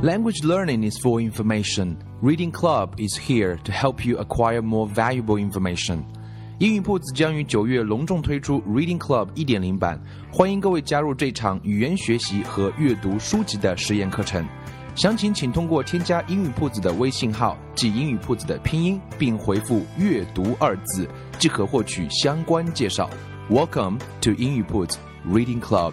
Language learning is for information. Reading Club is here to help you acquire more valuable information. 英语铺子将于九月隆重推出 Reading Club 一点零版，欢迎各位加入这场语言学习和阅读书籍的实验课程。详情请通过添加英语铺子的微信号，即英语铺子的拼音，并回复“阅读”二字，即可获取相关介绍。Welcome to 英语铺子 Reading Club。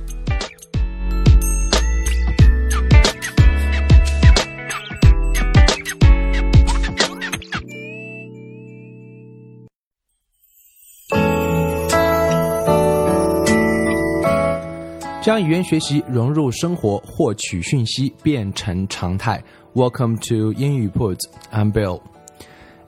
将语言学习融入生活，获取讯息变成常态。Welcome to 英语 Put. I'm Bill.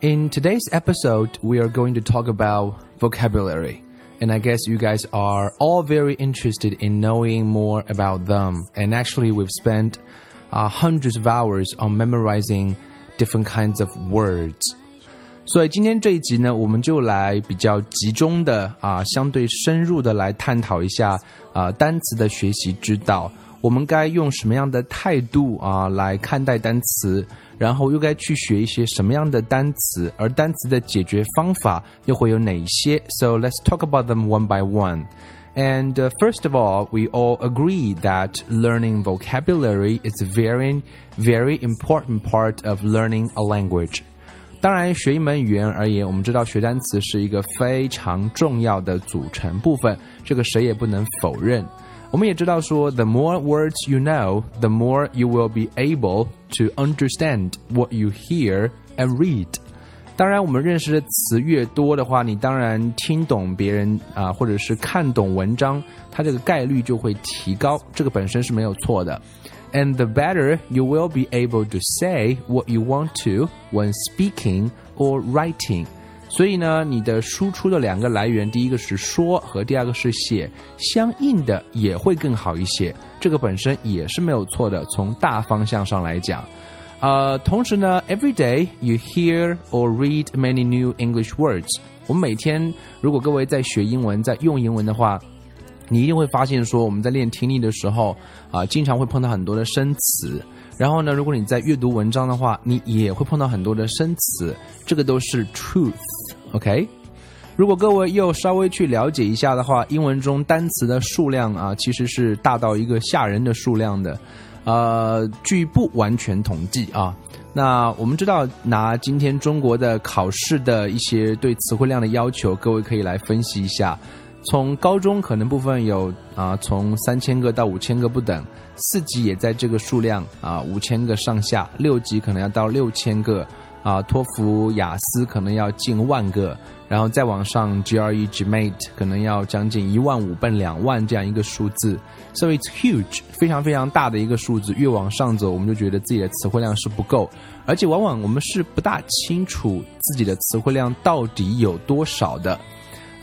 In today's episode, we are going to talk about vocabulary. And I guess you guys are all very interested in knowing more about them. And actually, we've spent uh, hundreds of hours on memorizing different kinds of words. 所以今天这一集呢，我们就来比较集中的啊，相对深入的来探讨一下啊单词的学习之道。我们该用什么样的态度啊来看待单词？然后又该去学一些什么样的单词？而单词的解决方法又会有哪些？So let's talk about them one by one. And uh, first of all, we all agree that learning vocabulary is a very, very important part of learning a language. 当然，学一门语言而言，我们知道学单词是一个非常重要的组成部分，这个谁也不能否认。我们也知道说，the more words you know, the more you will be able to understand what you hear and read。当然，我们认识的词越多的话，你当然听懂别人啊，或者是看懂文章，它这个概率就会提高，这个本身是没有错的。And the better you will be able to say what you want to when speaking or writing. 所以呢，你的输出的两个来源，第一个是说和第二个是写，相应的也会更好一些。这个本身也是没有错的，从大方向上来讲。呃，同时呢，every day you hear or read many new English words。我们每天，如果各位在学英文，在用英文的话，你一定会发现，说我们在练听力的时候啊，经常会碰到很多的生词。然后呢，如果你在阅读文章的话，你也会碰到很多的生词。这个都是 truth，OK？如果各位又稍微去了解一下的话，英文中单词的数量啊，其实是大到一个吓人的数量的。呃，据不完全统计啊，那我们知道，拿今天中国的考试的一些对词汇量的要求，各位可以来分析一下。从高中可能部分有啊，从三千个到五千个不等，四级也在这个数量啊，五千个上下，六级可能要到六千个啊，托福、雅思可能要近万个，然后再往上，GRE、GMAT 可能要将近一万五奔两万这样一个数字，so it's huge，非常非常大的一个数字。越往上走，我们就觉得自己的词汇量是不够，而且往往我们是不大清楚自己的词汇量到底有多少的。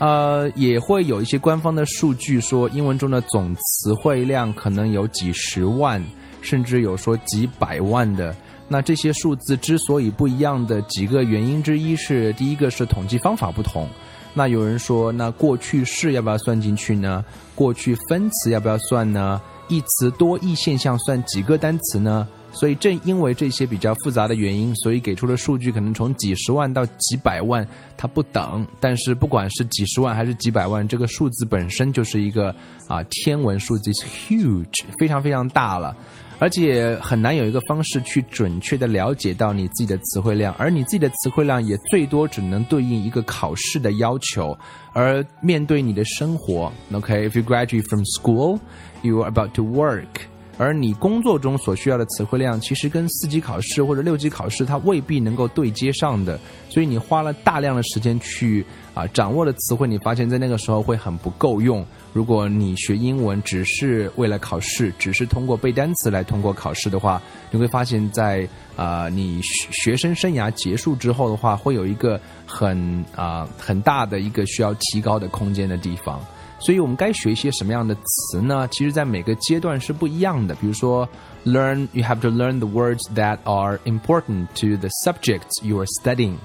呃，也会有一些官方的数据说，英文中的总词汇量可能有几十万，甚至有说几百万的。那这些数字之所以不一样的几个原因之一是，第一个是统计方法不同。那有人说，那过去式要不要算进去呢？过去分词要不要算呢？一词多义现象算几个单词呢？所以正因为这些比较复杂的原因，所以给出的数据可能从几十万到几百万，它不等。但是不管是几十万还是几百万，这个数字本身就是一个啊天文数字，huge，非常非常大了，而且很难有一个方式去准确的了解到你自己的词汇量，而你自己的词汇量也最多只能对应一个考试的要求。而面对你的生活，OK，if you graduate from school，you are about to work。而你工作中所需要的词汇量，其实跟四级考试或者六级考试它未必能够对接上的，所以你花了大量的时间去啊掌握的词汇，你发现在那个时候会很不够用。如果你学英文只是为了考试，只是通过背单词来通过考试的话，你会发现在啊你学生生涯结束之后的话，会有一个很啊很大的一个需要提高的空间的地方。所以我们该学一些什么样的词呢？其实，在每个阶段是不一样的。比如说，learn you have to learn the words that are important to the subjects you are studying。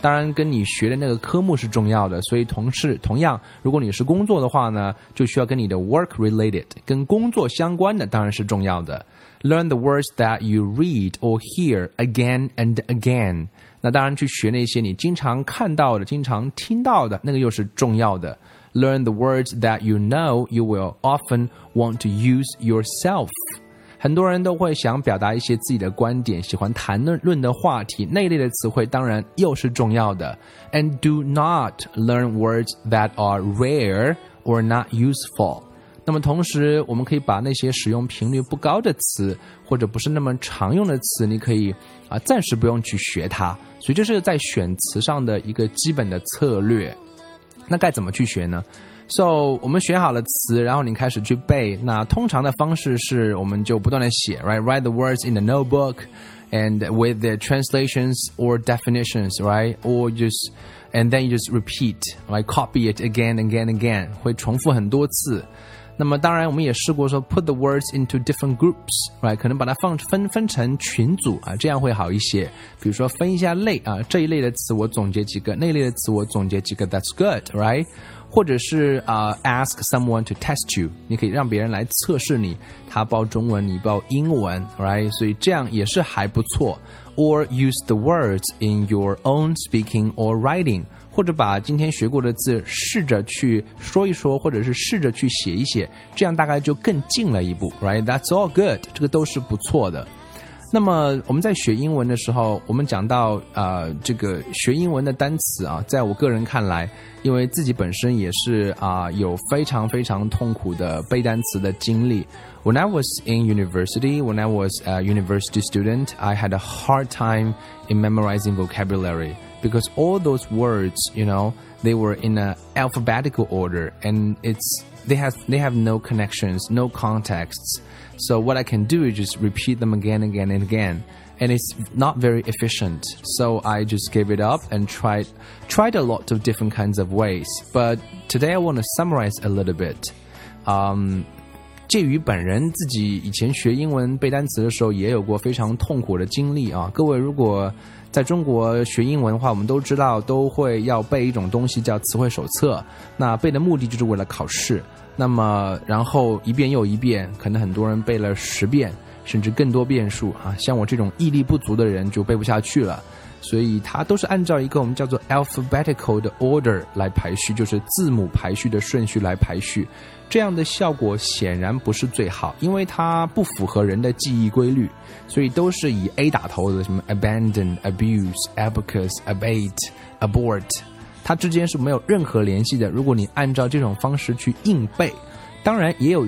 当然，跟你学的那个科目是重要的。所以，同事同样，如果你是工作的话呢，就需要跟你的 work related，跟工作相关的当然是重要的。Learn the words that you read or hear again and again。那当然，去学那些你经常看到的、经常听到的那个又是重要的。Learn the words that you know you will often want to use yourself. 很多人都会想表达一些自己的观点，喜欢谈论论的话题，那一类的词汇当然又是重要的。And do not learn words that are rare or not useful。那么同时，我们可以把那些使用频率不高的词，或者不是那么常用的词，你可以啊暂时不用去学它。所以这是在选词上的一个基本的策略。那该怎么去学呢？So 我们学好了词，然后你开始去背。那通常的方式是，我们就不断的写，right? Write the words in the notebook, and with the translations or definitions, right? Or just and then you just repeat, like copy it again, and again and again，会重复很多次。那么当然，我们也试过说 put the words into different groups，right？可能把它放分分成群组啊，这样会好一些。比如说分一下类啊，这一类的词我总结几个，那一类的词我总结几个，That's good，right？或者是啊，ask someone to test you，你可以让别人来测试你，他报中文，你报英文，right？所以这样也是还不错。Or use the words in your own speaking or writing。 或者把今天学过的字试着去说一说，或者是试着去写一写，这样大概就更近了一步，right？That's all good，这个都是不错的。那么我们在学英文的时候，我们讲到呃这个学英文的单词啊，在我个人看来，因为自己本身也是啊有非常非常痛苦的背单词的经历。When I was in university, when I was a university student, I had a hard time in memorizing vocabulary. Because all those words, you know, they were in a alphabetical order and it's they have they have no connections, no contexts. So what I can do is just repeat them again, and again, and again, and it's not very efficient. So I just gave it up and tried tried a lot of different kinds of ways. But today I want to summarize a little bit. Um, 介于本人自己以前学英文背单词的时候，也有过非常痛苦的经历啊。各位如果在中国学英文的话，我们都知道都会要背一种东西叫词汇手册。那背的目的就是为了考试。那么，然后一遍又一遍，可能很多人背了十遍甚至更多遍数啊。像我这种毅力不足的人就背不下去了。所以它都是按照一个我们叫做 alphabetical 的 order 来排序，就是字母排序的顺序来排序。这样的效果显然不是最好，因为它不符合人的记忆规律，所以都是以 A 打头的，什么 abandon、abuse、abacus、abate、abort，它之间是没有任何联系的。如果你按照这种方式去硬背，当然也有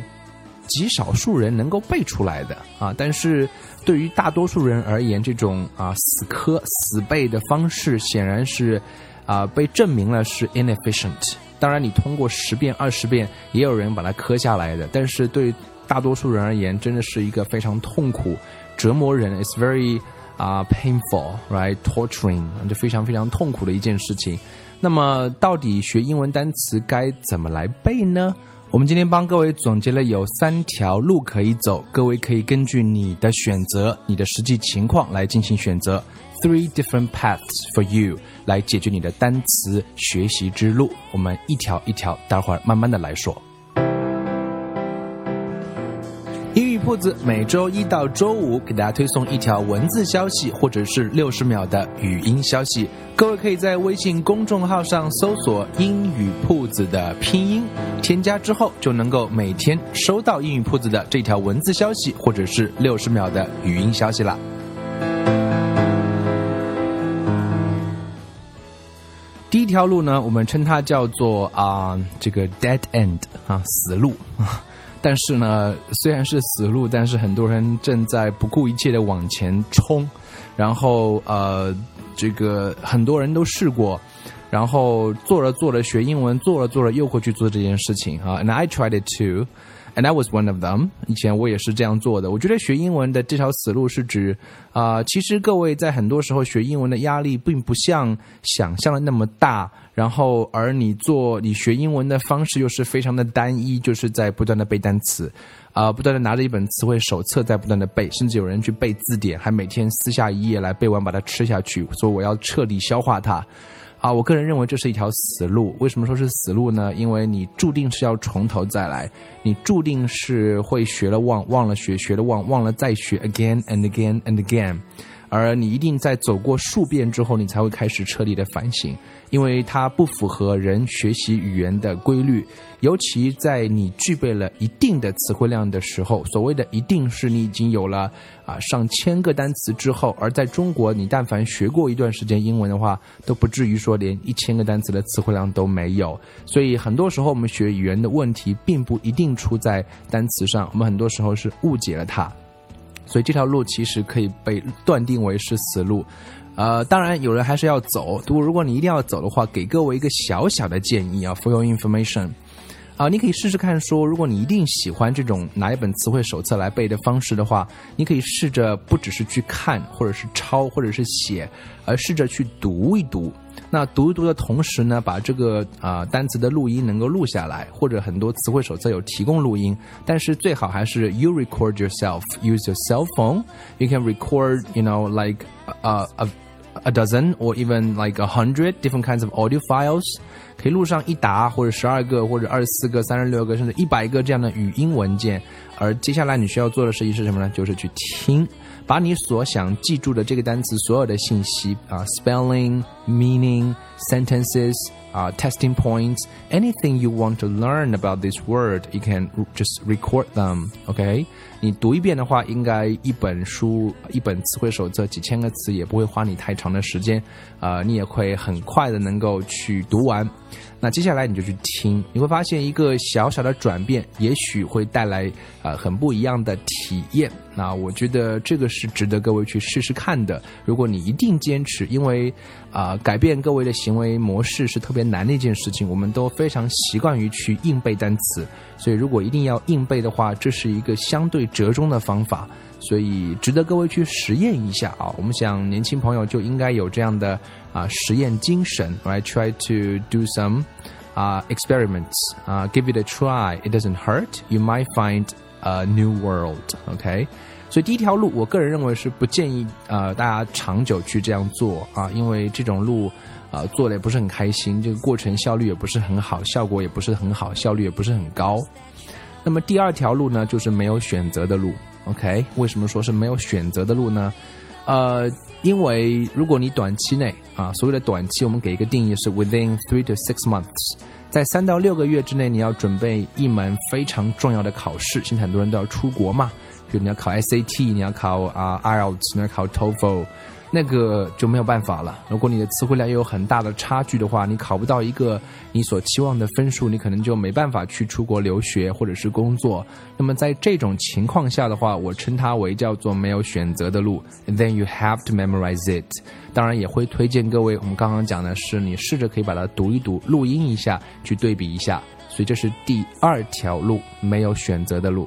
极少数人能够背出来的啊，但是对于大多数人而言，这种啊死磕死背的方式显然是啊被证明了是 inefficient。当然，你通过十遍、二十遍，也有人把它磕下来的。但是对大多数人而言，真的是一个非常痛苦、折磨人，it's very 啊 painful，right，torturing，就非常非常痛苦的一件事情。那么，到底学英文单词该怎么来背呢？我们今天帮各位总结了有三条路可以走，各位可以根据你的选择、你的实际情况来进行选择。Three different paths for you 来解决你的单词学习之路。我们一条一条，待会儿慢慢的来说。铺子每周一到周五给大家推送一条文字消息，或者是六十秒的语音消息。各位可以在微信公众号上搜索“英语铺子”的拼音，添加之后就能够每天收到英语铺子的这条文字消息，或者是六十秒的语音消息了。第一条路呢，我们称它叫做啊，这个 dead end 啊，死路。但是呢，虽然是死路，但是很多人正在不顾一切的往前冲。然后呃，这个很多人都试过，然后做着做着学英文，做着做着又会去做这件事情啊。And I tried it too. And I was one of them。以前我也是这样做的。我觉得学英文的这条死路是指啊，其实各位在很多时候学英文的压力并不像想象的那么大。然后，而你做你学英文的方式又是非常的单一，就是在不断的背单词，啊，不断的拿着一本词汇手册在不断的背，甚至有人去背字典，还每天撕下一页来背完把它吃下去，说我要彻底消化它。啊，我个人认为这是一条死路。为什么说是死路呢？因为你注定是要从头再来，你注定是会学了忘，忘了学，学了忘，忘了再学，again and again and again。而你一定在走过数遍之后，你才会开始彻底的反省，因为它不符合人学习语言的规律。尤其在你具备了一定的词汇量的时候，所谓的一定是你已经有了啊上千个单词之后。而在中国，你但凡学过一段时间英文的话，都不至于说连一千个单词的词汇量都没有。所以很多时候我们学语言的问题，并不一定出在单词上，我们很多时候是误解了它。所以这条路其实可以被断定为是死路，呃，当然有人还是要走。如果如果你一定要走的话，给各位一个小小的建议啊，for your information，啊，你可以试试看，说如果你一定喜欢这种拿一本词汇手册来背的方式的话，你可以试着不只是去看，或者是抄，或者是写，而试着去读一读。那读一读的同时呢，把这个啊单词的录音能够录下来，或者很多词汇手册有提供录音，但是最好还是 you record yourself, use your cell phone. You can record, you know, like a a a dozen or even like a hundred different kinds of audio files. 可以录上一沓或者十二个或者二十四个、三十六个甚至一百个这样的语音文件，而接下来你需要做的事情是什么呢？就是去听。把你所想记住的这个单词所有的信息啊，spelling, meaning, sentences 啊，testing points, anything you want to learn about this word, you can just record them. OK，你读一遍的话，应该一本书、一本词汇手册几千个词也不会花你太长的时间，啊，你也会很快的能够去读完。 那接下来你就去听，你会发现一个小小的转变，也许会带来啊很不一样的体验。那我觉得这个是值得各位去试试看的。如果你一定坚持，因为啊改变各位的行为模式是特别难的一件事情，我们都非常习惯于去硬背单词，所以如果一定要硬背的话，这是一个相对折中的方法。所以值得各位去实验一下啊！我们想年轻朋友就应该有这样的啊实验精神，right? Try to do some 啊 experiments 啊，give it a try. It doesn't hurt. You might find a new world. OK？所以第一条路，我个人认为是不建议啊大家长久去这样做啊，因为这种路啊做的也不是很开心，这个过程效率也不是很好，效果也不是很好，效率也不是很高。那么第二条路呢，就是没有选择的路。OK，为什么说是没有选择的路呢？呃，因为如果你短期内啊，所谓的短期，我们给一个定义是 within three to six months，在三到六个月之内，你要准备一门非常重要的考试。现在很多人都要出国嘛，比如你要考 SAT，你要考啊 IELTS，你要考 TOEFL。那个就没有办法了。如果你的词汇量又有很大的差距的话，你考不到一个你所期望的分数，你可能就没办法去出国留学或者是工作。那么在这种情况下的话，我称它为叫做没有选择的路。Then you have to memorize it。当然也会推荐各位，我们刚刚讲的是你试着可以把它读一读，录音一下，去对比一下。所以这是第二条路，没有选择的路。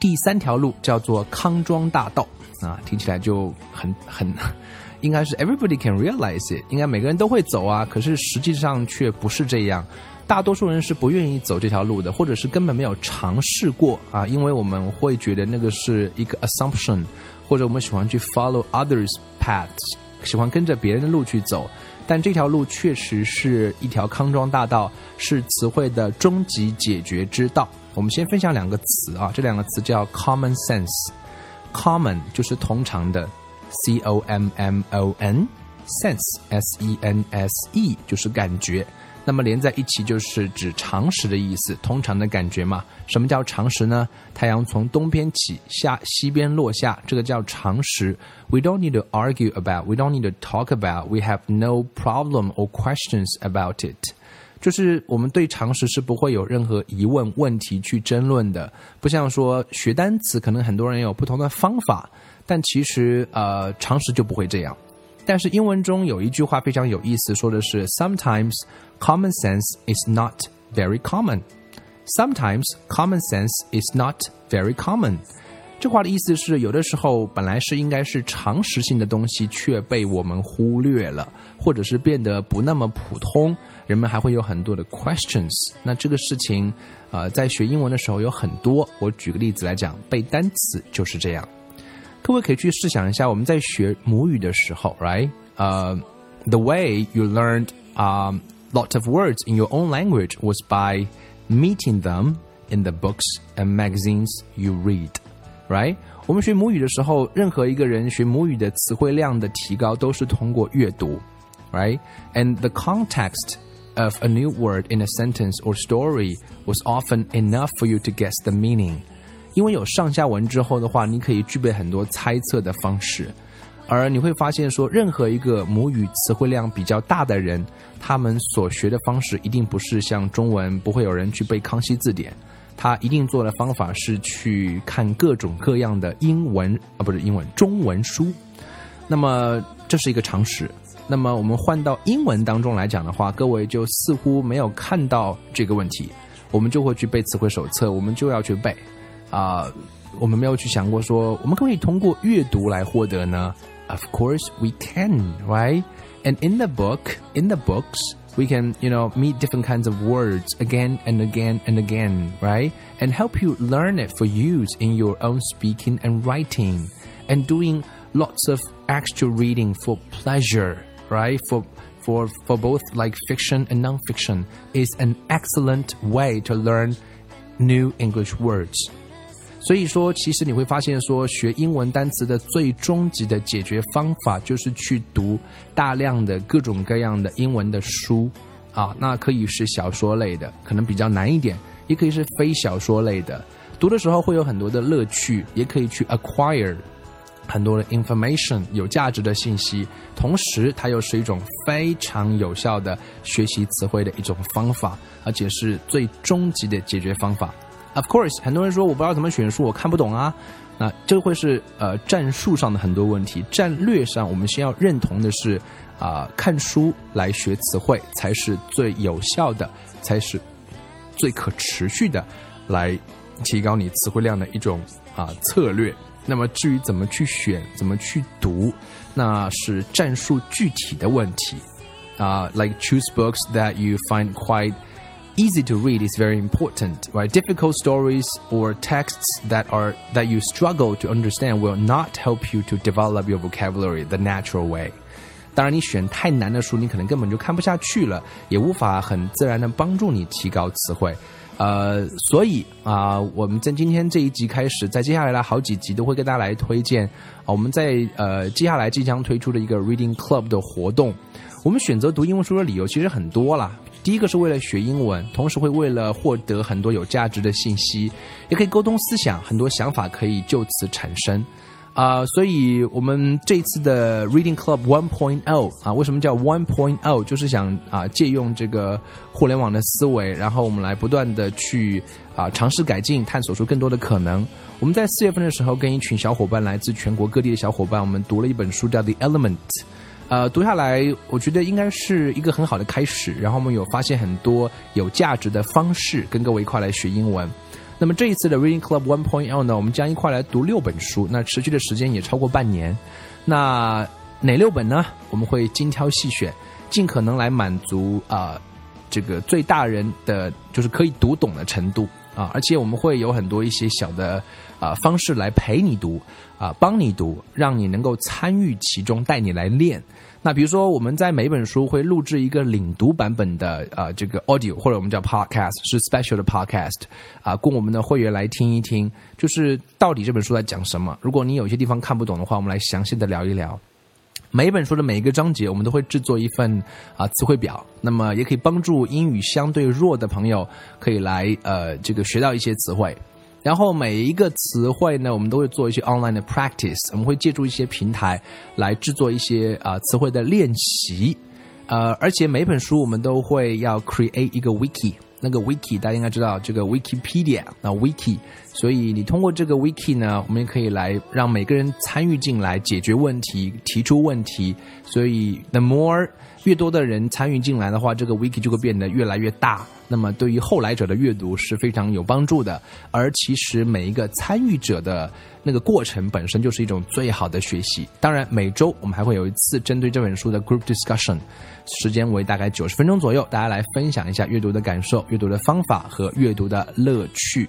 第三条路叫做康庄大道。啊，听起来就很很，应该是 everybody can realize it，应该每个人都会走啊。可是实际上却不是这样，大多数人是不愿意走这条路的，或者是根本没有尝试过啊。因为我们会觉得那个是一个 assumption，或者我们喜欢去 follow others paths，喜欢跟着别人的路去走。但这条路确实是一条康庄大道，是词汇的终极解决之道。我们先分享两个词啊，这两个词叫 common sense。Common 就是通常的，C O M M O N，sense S E N S E 就是感觉，那么连在一起就是指常识的意思，通常的感觉嘛。什么叫常识呢？太阳从东边起，下西边落下，这个叫常识。We don't need to argue about, we don't need to talk about, we have no problem or questions about it。就是我们对常识是不会有任何疑问、问题去争论的，不像说学单词，可能很多人有不同的方法，但其实呃常识就不会这样。但是英文中有一句话非常有意思，说的是 “Sometimes common sense is not very common”。Sometimes common sense is not very common。这话的意思是，有的时候本来是应该是常识性的东西，却被我们忽略了，或者是变得不那么普通，人们还会有很多的 questions。那这个事情，呃，在学英文的时候有很多。我举个例子来讲，背单词就是这样。各位可以去试想一下，我们在学母语的时候，right？呃、，the way you learned um lot of words in your own language was by meeting them in the books and magazines you read, right? 我们学母语的时候，任何一个人学母语的词汇量的提高都是通过阅读，right? And the context of a new word in a sentence or story was often enough for you to guess the meaning. 因为有上下文之后的话，你可以具备很多猜测的方式。而你会发现，说任何一个母语词汇量比较大的人，他们所学的方式一定不是像中文，不会有人去背康熙字典，他一定做的方法是去看各种各样的英文啊，不是英文，中文书。那么这是一个常识。那么我们换到英文当中来讲的话，各位就似乎没有看到这个问题，我们就会去背词汇手册，我们就要去背啊，我们没有去想过说，我们可以通过阅读来获得呢？Of course we can, right? And in the book, in the books, we can, you know, meet different kinds of words again and again and again, right? And help you learn it for use in your own speaking and writing and doing lots of extra reading for pleasure, right? For for for both like fiction and nonfiction is an excellent way to learn new English words. 所以说，其实你会发现，说学英文单词的最终极的解决方法，就是去读大量的各种各样的英文的书啊。那可以是小说类的，可能比较难一点；也可以是非小说类的。读的时候会有很多的乐趣，也可以去 acquire 很多的 information 有价值的信息。同时，它又是一种非常有效的学习词汇的一种方法，而且是最终极的解决方法。Of course，很多人说我不知道怎么选书，我看不懂啊。那这会是呃战术上的很多问题。战略上，我们先要认同的是，啊，看书来学词汇才是最有效的，才是最可持续的，来提高你词汇量的一种啊策略。那么至于怎么去选，怎么去读，那是战术具体的问题。啊，like choose books that you find quite easy to read is very important, right? Difficult stories or texts that are that you struggle to understand will not help you to develop your vocabulary the natural way. 当然，你选太难的书，你可能根本就看不下去了，也无法很自然的帮助你提高词汇。呃，所以啊、我们在今天这一集开始，在接下来的好几集都会跟大家来推荐啊、我们在呃接下来即将推出的一个 Reading Club 的活动。我们选择读英文书的理由其实很多啦。第一个是为了学英文，同时会为了获得很多有价值的信息，也可以沟通思想，很多想法可以就此产生。啊、所以我们这次的 Reading Club One Point O 啊，为什么叫 One Point O？就是想啊借用这个互联网的思维，然后我们来不断的去啊尝试改进，探索出更多的可能。我们在四月份的时候，跟一群小伙伴，来自全国各地的小伙伴，我们读了一本书，叫《The Element》。呃，读下来，我觉得应该是一个很好的开始。然后我们有发现很多有价值的方式，跟各位一块来学英文。那么这一次的 Reading Club One Point O 呢，我们将一块来读六本书，那持续的时间也超过半年。那哪六本呢？我们会精挑细选，尽可能来满足啊、呃、这个最大人的就是可以读懂的程度啊，而且我们会有很多一些小的啊、方式来陪你读啊，帮你读，让你能够参与其中，带你来练。那比如说，我们在每本书会录制一个领读版本的啊，这个 audio 或者我们叫 podcast，是 special 的 podcast 啊，供我们的会员来听一听，就是到底这本书在讲什么。如果你有些地方看不懂的话，我们来详细的聊一聊。每一本书的每一个章节，我们都会制作一份啊词汇表，那么也可以帮助英语相对弱的朋友可以来呃这个学到一些词汇。然后每一个词汇呢，我们都会做一些 online 的 practice，我们会借助一些平台来制作一些啊、词汇的练习。呃，而且每本书我们都会要 create 一个 wiki。那个 wiki 大家应该知道，这个 Wikipedia 啊 wiki，所以你通过这个 wiki 呢，我们也可以来让每个人参与进来，解决问题，提出问题。所以 the more 越多的人参与进来的话，这个 wiki 就会变得越来越大。那么对于后来者的阅读是非常有帮助的。而其实每一个参与者的那个过程本身就是一种最好的学习。当然，每周我们还会有一次针对这本书的 group discussion，时间为大概九十分钟左右，大家来分享一下阅读的感受、阅读的方法和阅读的乐趣。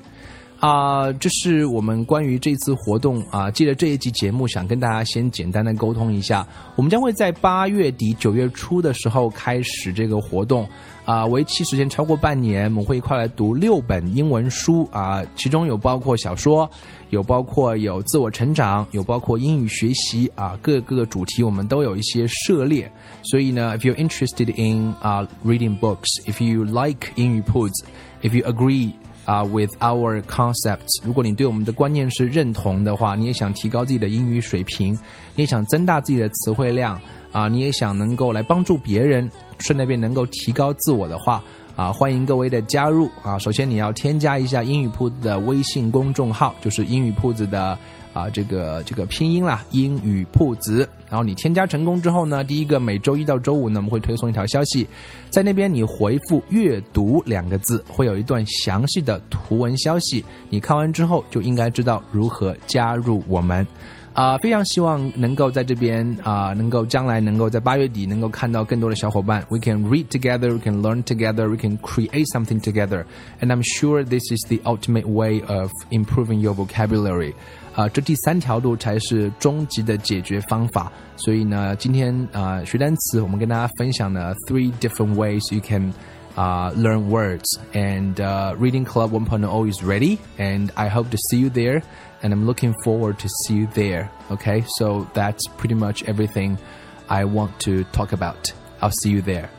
啊，这是我们关于这次活动啊，借着这一集节目，想跟大家先简单的沟通一下。我们将会在八月底九月初的时候开始这个活动，啊，为期时间超过半年。我们会一块来读六本英文书啊，其中有包括小说，有包括有自我成长，有包括英语学习啊，各个主题我们都有一些涉猎。所以呢，if you're interested in 啊 reading books，if you like 英语 puts，if you agree。啊，with our concepts，如果你对我们的观念是认同的话，你也想提高自己的英语水平，你也想增大自己的词汇量啊，你也想能够来帮助别人，顺便能够提高自我的话啊，欢迎各位的加入啊。首先你要添加一下英语铺子的微信公众号，就是英语铺子的。啊，这个这个拼音啦，英语铺子。然后你添加成功之后呢，第一个每周一到周五呢，我们会推送一条消息，在那边你回复“阅读”两个字，会有一段详细的图文消息。你看完之后就应该知道如何加入我们。啊，非常希望能够在这边啊，能够将来能够在八月底能够看到更多的小伙伴。We can read together, we can learn together, we can create something together, and I'm sure this is the ultimate way of improving your vocabulary. 啊，这第三条路才是终极的解决方法。所以呢，今天啊学单词，我们跟大家分享了 three different ways you can 啊 learn words. And uh, Reading Club 1.0 is ready, and I hope to see you there. And I'm looking forward to see you there. Okay, so that's pretty much everything I want to talk about. I'll see you there.